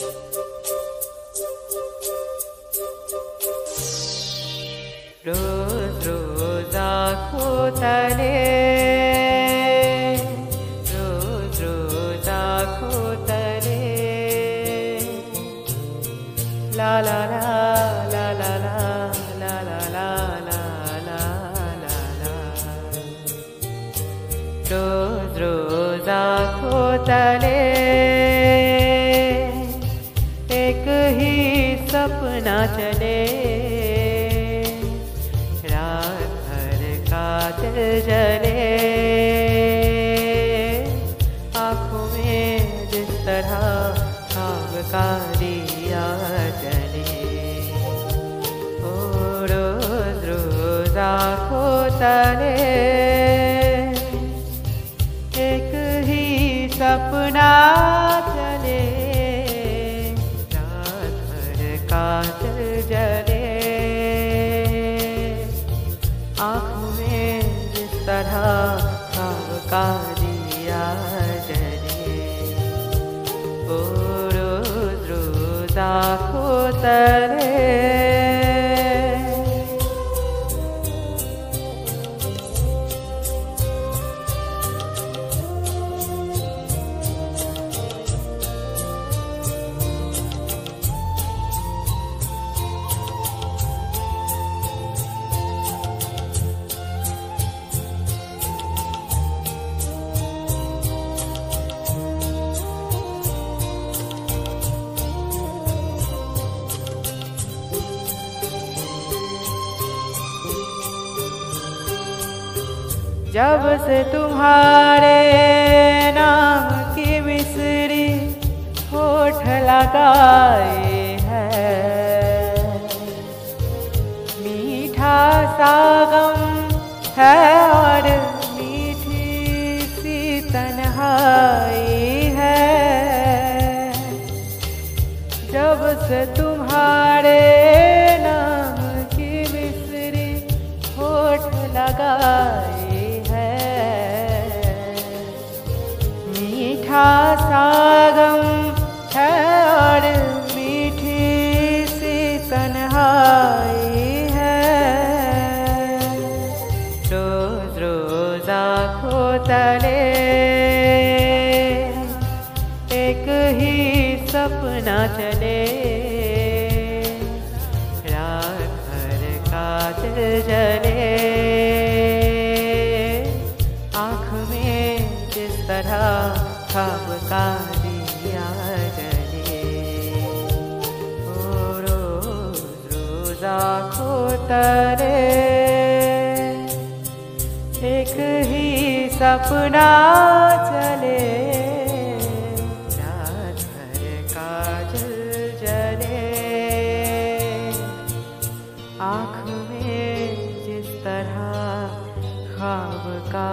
रोज रोज आखो तले रोज रोज आखो तले। ला ला ला रोज रोज आखो तले। कातिल जले। आँखों में जिस तरह आग का दिया जले। ओ रोज रोज आँखों तले तरह खाब का ओ रोज रोजा को तले जब से तुम्हारे नाम की मिसरी होठ लगाए है। मीठा सागम है और मीठी सी तन्हाई है। जब से तुम्हारे नाम की मिसरी होठ लगाई मीठा सागम है और मीठी सी तन्हाई है। रोज रोज आँखों तले एक ही सपना चले। किस तरह खाब का ओ रोजा खो तरे। एक ही सपना चले। आँख में जिस तरह खाब का